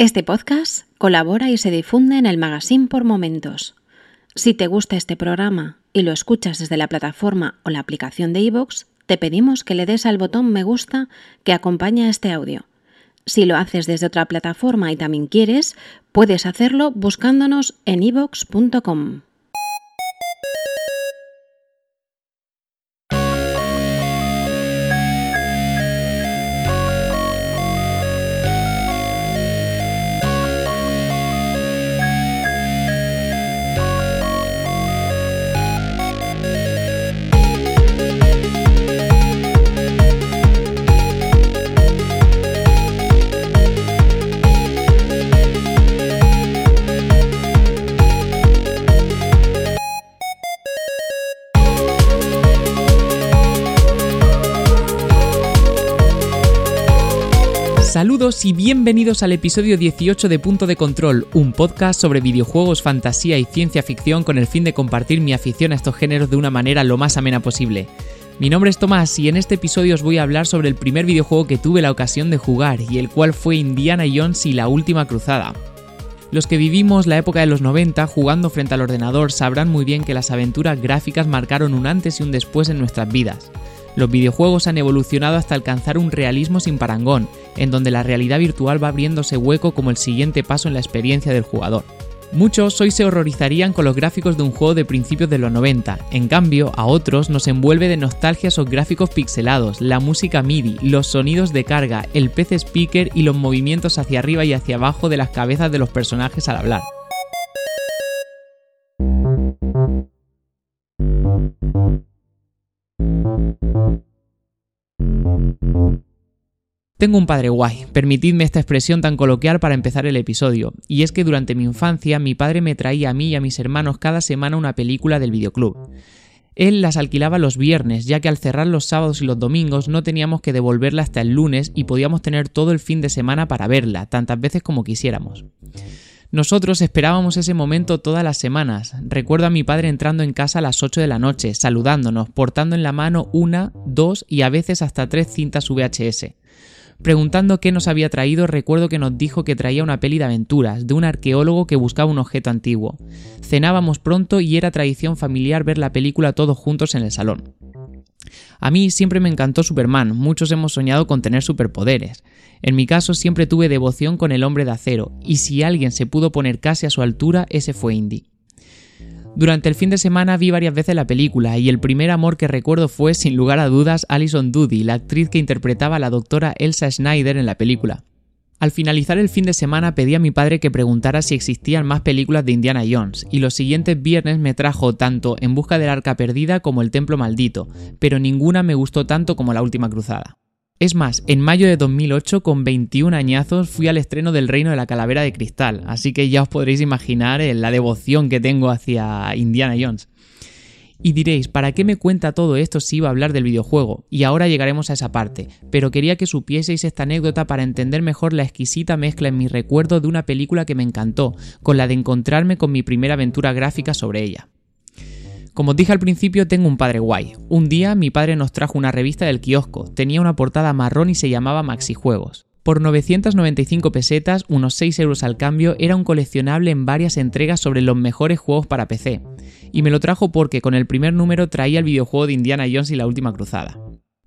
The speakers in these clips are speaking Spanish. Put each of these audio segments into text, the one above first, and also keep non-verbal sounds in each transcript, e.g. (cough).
Este podcast colabora y se difunde en el magazine por momentos. Si te gusta este programa y lo escuchas desde la plataforma o la aplicación de iVoox, te pedimos que le des al botón me gusta que acompaña este audio. Si lo haces desde otra plataforma y también quieres, puedes hacerlo buscándonos en ivox.com. Saludos y bienvenidos al episodio 18 de Punto de Control, un podcast sobre videojuegos, fantasía y ciencia ficción con el fin de compartir mi afición a estos géneros de una manera lo más amena posible. Mi nombre es Tomás y en este episodio os voy a hablar sobre el primer videojuego que tuve la ocasión de jugar y el cual fue Indiana Jones y la Última Cruzada. Los que vivimos la época de los 90 jugando frente al ordenador sabrán muy bien que las aventuras gráficas marcaron un antes y un después en nuestras vidas. Los videojuegos han evolucionado hasta alcanzar un realismo sin parangón, en donde la realidad virtual va abriéndose hueco como el siguiente paso en la experiencia del jugador. Muchos hoy se horrorizarían con los gráficos de un juego de principios de los 90, en cambio a otros nos envuelve de nostalgia esos gráficos pixelados, la música MIDI, los sonidos de carga, el PC speaker y los movimientos hacia arriba y hacia abajo de las cabezas de los personajes al hablar. Tengo un padre guay, permitidme esta expresión tan coloquial para empezar el episodio, y es que durante mi infancia mi padre me traía a mí y a mis hermanos cada semana una película del videoclub. Él las alquilaba los viernes, ya que al cerrar los sábados y los domingos no teníamos que devolverla hasta el lunes y podíamos tener todo el fin de semana para verla, tantas veces como quisiéramos. Nosotros esperábamos ese momento todas las semanas. Recuerdo a mi padre entrando en casa a las 8 de la noche, saludándonos, portando en la mano una, dos y a veces hasta tres cintas VHS. Preguntando qué nos había traído, recuerdo que nos dijo que traía una peli de aventuras, de un arqueólogo que buscaba un objeto antiguo. Cenábamos pronto y era tradición familiar ver la película todos juntos en el salón. A mí siempre me encantó Superman, muchos hemos soñado con tener superpoderes. En mi caso siempre tuve devoción con el hombre de acero, y si alguien se pudo poner casi a su altura, ese fue Indy. Durante el fin de semana vi varias veces la película y el primer amor que recuerdo fue, sin lugar a dudas, Alison Doody, la actriz que interpretaba a la doctora Elsa Schneider en la película. Al finalizar el fin de semana pedí a mi padre que preguntara si existían más películas de Indiana Jones, y los siguientes viernes me trajo tanto En busca del arca perdida como El templo maldito, pero ninguna me gustó tanto como La última cruzada. Es más, en mayo de 2008, con 21 añazos, fui al estreno del Reino de la Calavera de Cristal, así que ya os podréis imaginar eh, la devoción que tengo hacia Indiana Jones. Y diréis, ¿para qué me cuenta todo esto si iba a hablar del videojuego? Y ahora llegaremos a esa parte, pero quería que supieseis esta anécdota para entender mejor la exquisita mezcla en mi recuerdo de una película que me encantó, con la de encontrarme con mi primera aventura gráfica sobre ella. Como os dije al principio, tengo un padre guay. Un día mi padre nos trajo una revista del kiosco, tenía una portada marrón y se llamaba Maxi Juegos. Por 995 pesetas, unos 6 euros al cambio, era un coleccionable en varias entregas sobre los mejores juegos para PC. Y me lo trajo porque con el primer número traía el videojuego de Indiana Jones y la última cruzada.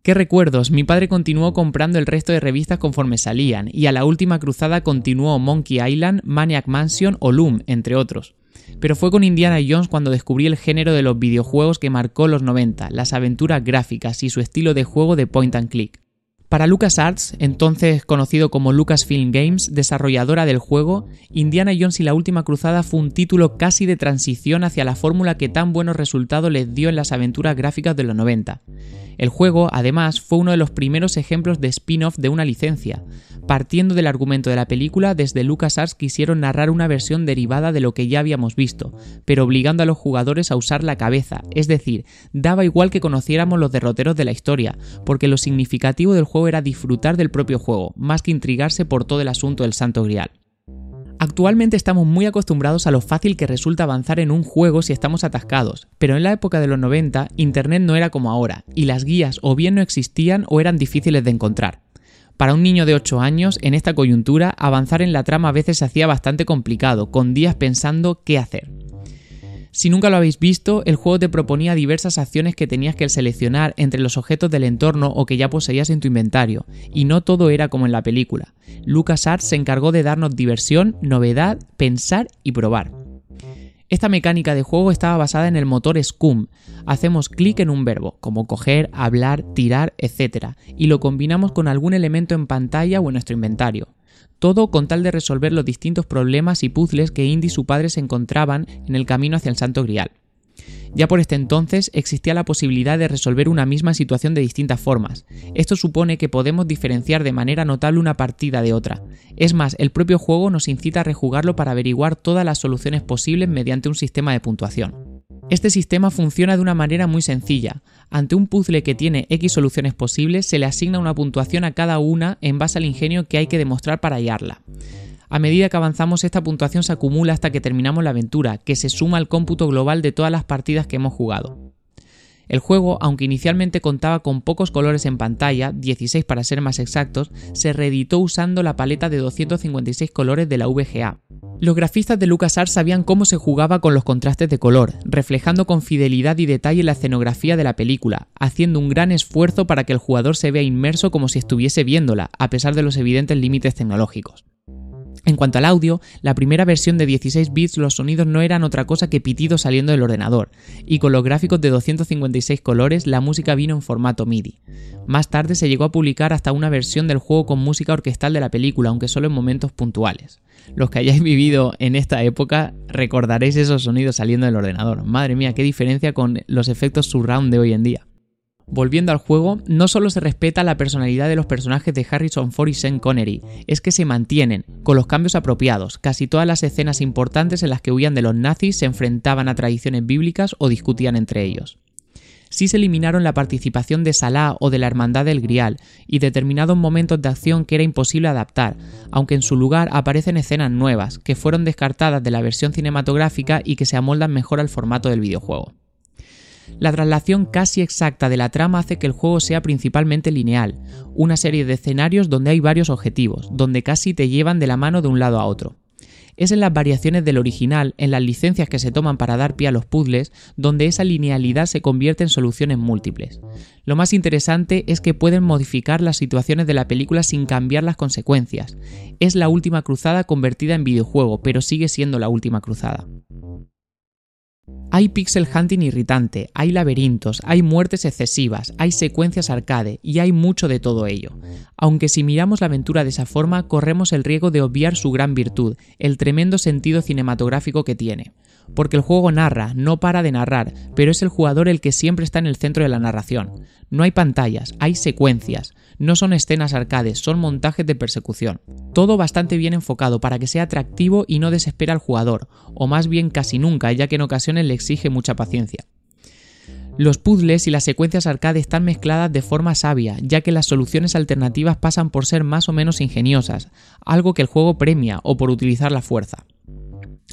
¿Qué recuerdos? Mi padre continuó comprando el resto de revistas conforme salían, y a la última cruzada continuó Monkey Island, Maniac Mansion o Loom, entre otros. Pero fue con Indiana Jones cuando descubrí el género de los videojuegos que marcó los 90, las aventuras gráficas y su estilo de juego de point and click. Para LucasArts, entonces conocido como Lucasfilm Games, desarrolladora del juego, Indiana Jones y la Última Cruzada fue un título casi de transición hacia la fórmula que tan buenos resultados les dio en las aventuras gráficas de los 90. El juego, además, fue uno de los primeros ejemplos de spin-off de una licencia. Partiendo del argumento de la película, desde LucasArts quisieron narrar una versión derivada de lo que ya habíamos visto, pero obligando a los jugadores a usar la cabeza, es decir, daba igual que conociéramos los derroteros de la historia, porque lo significativo del juego era disfrutar del propio juego, más que intrigarse por todo el asunto del Santo Grial. Actualmente estamos muy acostumbrados a lo fácil que resulta avanzar en un juego si estamos atascados, pero en la época de los 90 Internet no era como ahora, y las guías o bien no existían o eran difíciles de encontrar. Para un niño de 8 años, en esta coyuntura, avanzar en la trama a veces se hacía bastante complicado, con días pensando qué hacer. Si nunca lo habéis visto, el juego te proponía diversas acciones que tenías que seleccionar entre los objetos del entorno o que ya poseías en tu inventario, y no todo era como en la película. LucasArts se encargó de darnos diversión, novedad, pensar y probar. Esta mecánica de juego estaba basada en el motor Scum. Hacemos clic en un verbo, como coger, hablar, tirar, etc., y lo combinamos con algún elemento en pantalla o en nuestro inventario. Todo con tal de resolver los distintos problemas y puzzles que Indy y su padre se encontraban en el camino hacia el Santo Grial. Ya por este entonces existía la posibilidad de resolver una misma situación de distintas formas. Esto supone que podemos diferenciar de manera notable una partida de otra. Es más, el propio juego nos incita a rejugarlo para averiguar todas las soluciones posibles mediante un sistema de puntuación. Este sistema funciona de una manera muy sencilla. Ante un puzzle que tiene X soluciones posibles, se le asigna una puntuación a cada una en base al ingenio que hay que demostrar para hallarla. A medida que avanzamos, esta puntuación se acumula hasta que terminamos la aventura, que se suma al cómputo global de todas las partidas que hemos jugado. El juego, aunque inicialmente contaba con pocos colores en pantalla, 16 para ser más exactos, se reeditó usando la paleta de 256 colores de la VGA. Los grafistas de LucasArts sabían cómo se jugaba con los contrastes de color, reflejando con fidelidad y detalle la escenografía de la película, haciendo un gran esfuerzo para que el jugador se vea inmerso como si estuviese viéndola, a pesar de los evidentes límites tecnológicos. En cuanto al audio, la primera versión de 16 bits los sonidos no eran otra cosa que pitidos saliendo del ordenador, y con los gráficos de 256 colores la música vino en formato MIDI. Más tarde se llegó a publicar hasta una versión del juego con música orquestal de la película, aunque solo en momentos puntuales. Los que hayáis (laughs) vivido en esta época recordaréis esos sonidos saliendo del ordenador. Madre mía, qué diferencia con los efectos surround de hoy en día. Volviendo al juego, no solo se respeta la personalidad de los personajes de Harrison Ford y Sean Connery, es que se mantienen, con los cambios apropiados. Casi todas las escenas importantes en las que huían de los nazis se enfrentaban a tradiciones bíblicas o discutían entre ellos. Sí se eliminaron la participación de Salah o de la Hermandad del Grial y determinados momentos de acción que era imposible adaptar, aunque en su lugar aparecen escenas nuevas, que fueron descartadas de la versión cinematográfica y que se amoldan mejor al formato del videojuego. La traslación casi exacta de la trama hace que el juego sea principalmente lineal, una serie de escenarios donde hay varios objetivos, donde casi te llevan de la mano de un lado a otro. Es en las variaciones del original, en las licencias que se toman para dar pie a los puzzles, donde esa linealidad se convierte en soluciones múltiples. Lo más interesante es que pueden modificar las situaciones de la película sin cambiar las consecuencias. Es la última cruzada convertida en videojuego, pero sigue siendo la última cruzada. Hay pixel hunting irritante, hay laberintos, hay muertes excesivas, hay secuencias arcade y hay mucho de todo ello. Aunque si miramos la aventura de esa forma, corremos el riesgo de obviar su gran virtud, el tremendo sentido cinematográfico que tiene. Porque el juego narra, no para de narrar, pero es el jugador el que siempre está en el centro de la narración. No hay pantallas, hay secuencias. No son escenas arcades, son montajes de persecución. Todo bastante bien enfocado para que sea atractivo y no desespera al jugador, o más bien casi nunca, ya que en ocasiones le exige mucha paciencia. Los puzzles y las secuencias arcade están mezcladas de forma sabia, ya que las soluciones alternativas pasan por ser más o menos ingeniosas, algo que el juego premia o por utilizar la fuerza.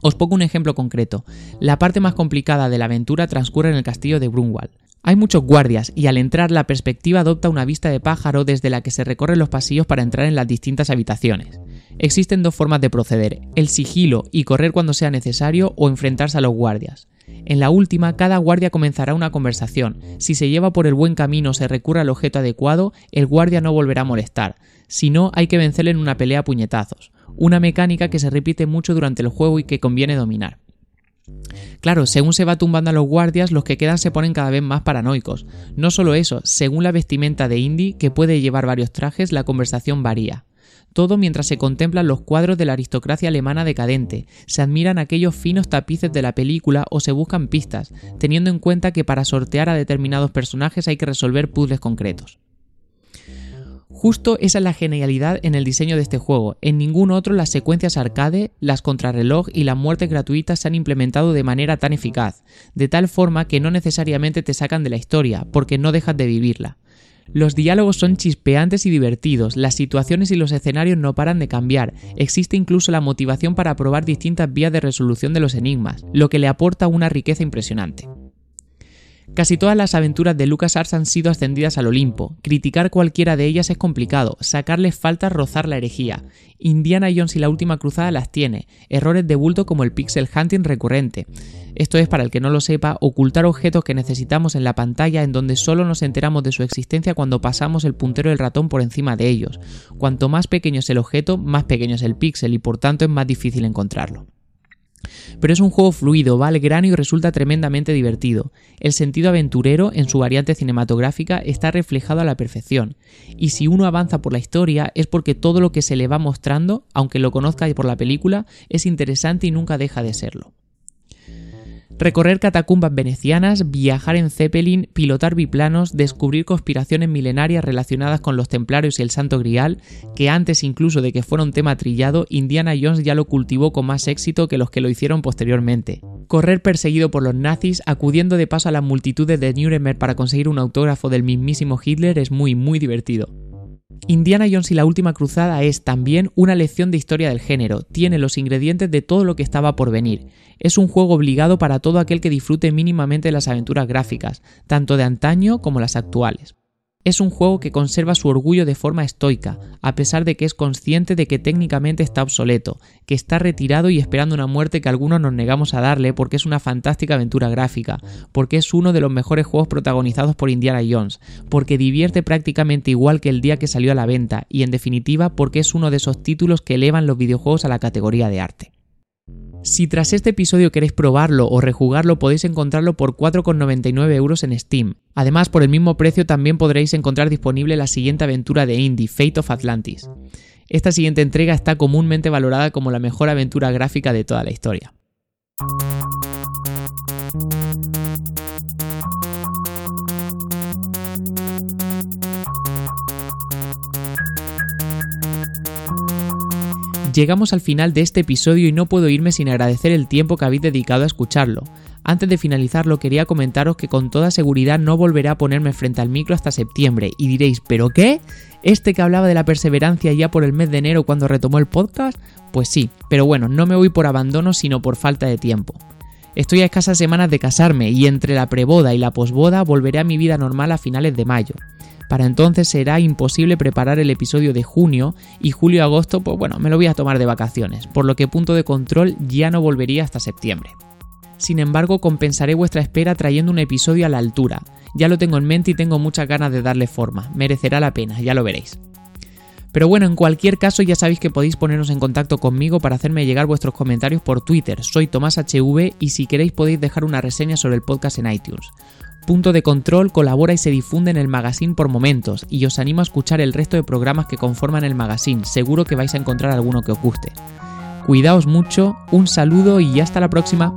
Os pongo un ejemplo concreto. La parte más complicada de la aventura transcurre en el castillo de Brunwald. Hay muchos guardias y al entrar la perspectiva adopta una vista de pájaro desde la que se recorren los pasillos para entrar en las distintas habitaciones. Existen dos formas de proceder, el sigilo y correr cuando sea necesario o enfrentarse a los guardias. En la última, cada guardia comenzará una conversación. Si se lleva por el buen camino o se recurre al objeto adecuado, el guardia no volverá a molestar. Si no, hay que vencerle en una pelea a puñetazos. Una mecánica que se repite mucho durante el juego y que conviene dominar. Claro, según se va tumbando a los guardias, los que quedan se ponen cada vez más paranoicos. No solo eso, según la vestimenta de Indy, que puede llevar varios trajes, la conversación varía. Todo mientras se contemplan los cuadros de la aristocracia alemana decadente, se admiran aquellos finos tapices de la película o se buscan pistas, teniendo en cuenta que para sortear a determinados personajes hay que resolver puzzles concretos. Justo esa es la genialidad en el diseño de este juego. En ningún otro las secuencias arcade, las contrarreloj y las muertes gratuitas se han implementado de manera tan eficaz, de tal forma que no necesariamente te sacan de la historia, porque no dejas de vivirla. Los diálogos son chispeantes y divertidos, las situaciones y los escenarios no paran de cambiar, existe incluso la motivación para probar distintas vías de resolución de los enigmas, lo que le aporta una riqueza impresionante. Casi todas las aventuras de LucasArts han sido ascendidas al Olimpo. Criticar cualquiera de ellas es complicado, sacarles falta rozar la herejía. Indiana Jones y la última cruzada las tiene, errores de bulto como el pixel hunting recurrente. Esto es, para el que no lo sepa, ocultar objetos que necesitamos en la pantalla en donde solo nos enteramos de su existencia cuando pasamos el puntero del ratón por encima de ellos. Cuanto más pequeño es el objeto, más pequeño es el píxel y por tanto es más difícil encontrarlo. Pero es un juego fluido, va al grano y resulta tremendamente divertido. El sentido aventurero, en su variante cinematográfica, está reflejado a la perfección. Y si uno avanza por la historia es porque todo lo que se le va mostrando, aunque lo conozca por la película, es interesante y nunca deja de serlo. Recorrer catacumbas venecianas, viajar en Zeppelin, pilotar biplanos, descubrir conspiraciones milenarias relacionadas con los templarios y el Santo Grial, que antes incluso de que fuera un tema trillado, Indiana Jones ya lo cultivó con más éxito que los que lo hicieron posteriormente. Correr perseguido por los nazis, acudiendo de paso a las multitudes de Nuremberg para conseguir un autógrafo del mismísimo Hitler es muy muy divertido. Indiana Jones y la Última Cruzada es también una lección de historia del género, tiene los ingredientes de todo lo que estaba por venir. Es un juego obligado para todo aquel que disfrute mínimamente las aventuras gráficas, tanto de antaño como las actuales. Es un juego que conserva su orgullo de forma estoica, a pesar de que es consciente de que técnicamente está obsoleto, que está retirado y esperando una muerte que algunos nos negamos a darle porque es una fantástica aventura gráfica, porque es uno de los mejores juegos protagonizados por Indiana Jones, porque divierte prácticamente igual que el día que salió a la venta y en definitiva porque es uno de esos títulos que elevan los videojuegos a la categoría de arte. Si tras este episodio queréis probarlo o rejugarlo, podéis encontrarlo por 4,99 euros en Steam. Además, por el mismo precio también podréis encontrar disponible la siguiente aventura de Indie, Fate of Atlantis. Esta siguiente entrega está comúnmente valorada como la mejor aventura gráfica de toda la historia. Llegamos al final de este episodio y no puedo irme sin agradecer el tiempo que habéis dedicado a escucharlo. Antes de finalizarlo quería comentaros que con toda seguridad no volveré a ponerme frente al micro hasta septiembre y diréis, ¿pero qué? ¿Este que hablaba de la perseverancia ya por el mes de enero cuando retomó el podcast? Pues sí, pero bueno, no me voy por abandono sino por falta de tiempo. Estoy a escasas semanas de casarme y entre la preboda y la posboda volveré a mi vida normal a finales de mayo. Para entonces será imposible preparar el episodio de junio y julio-agosto, pues bueno, me lo voy a tomar de vacaciones, por lo que punto de control ya no volvería hasta septiembre. Sin embargo, compensaré vuestra espera trayendo un episodio a la altura. Ya lo tengo en mente y tengo muchas ganas de darle forma. Merecerá la pena, ya lo veréis. Pero bueno, en cualquier caso ya sabéis que podéis poneros en contacto conmigo para hacerme llegar vuestros comentarios por Twitter. Soy Tomás HV y si queréis podéis dejar una reseña sobre el podcast en iTunes. Punto de Control colabora y se difunde en el magazine por momentos y os animo a escuchar el resto de programas que conforman el magazine, seguro que vais a encontrar alguno que os guste. Cuidaos mucho, un saludo y hasta la próxima.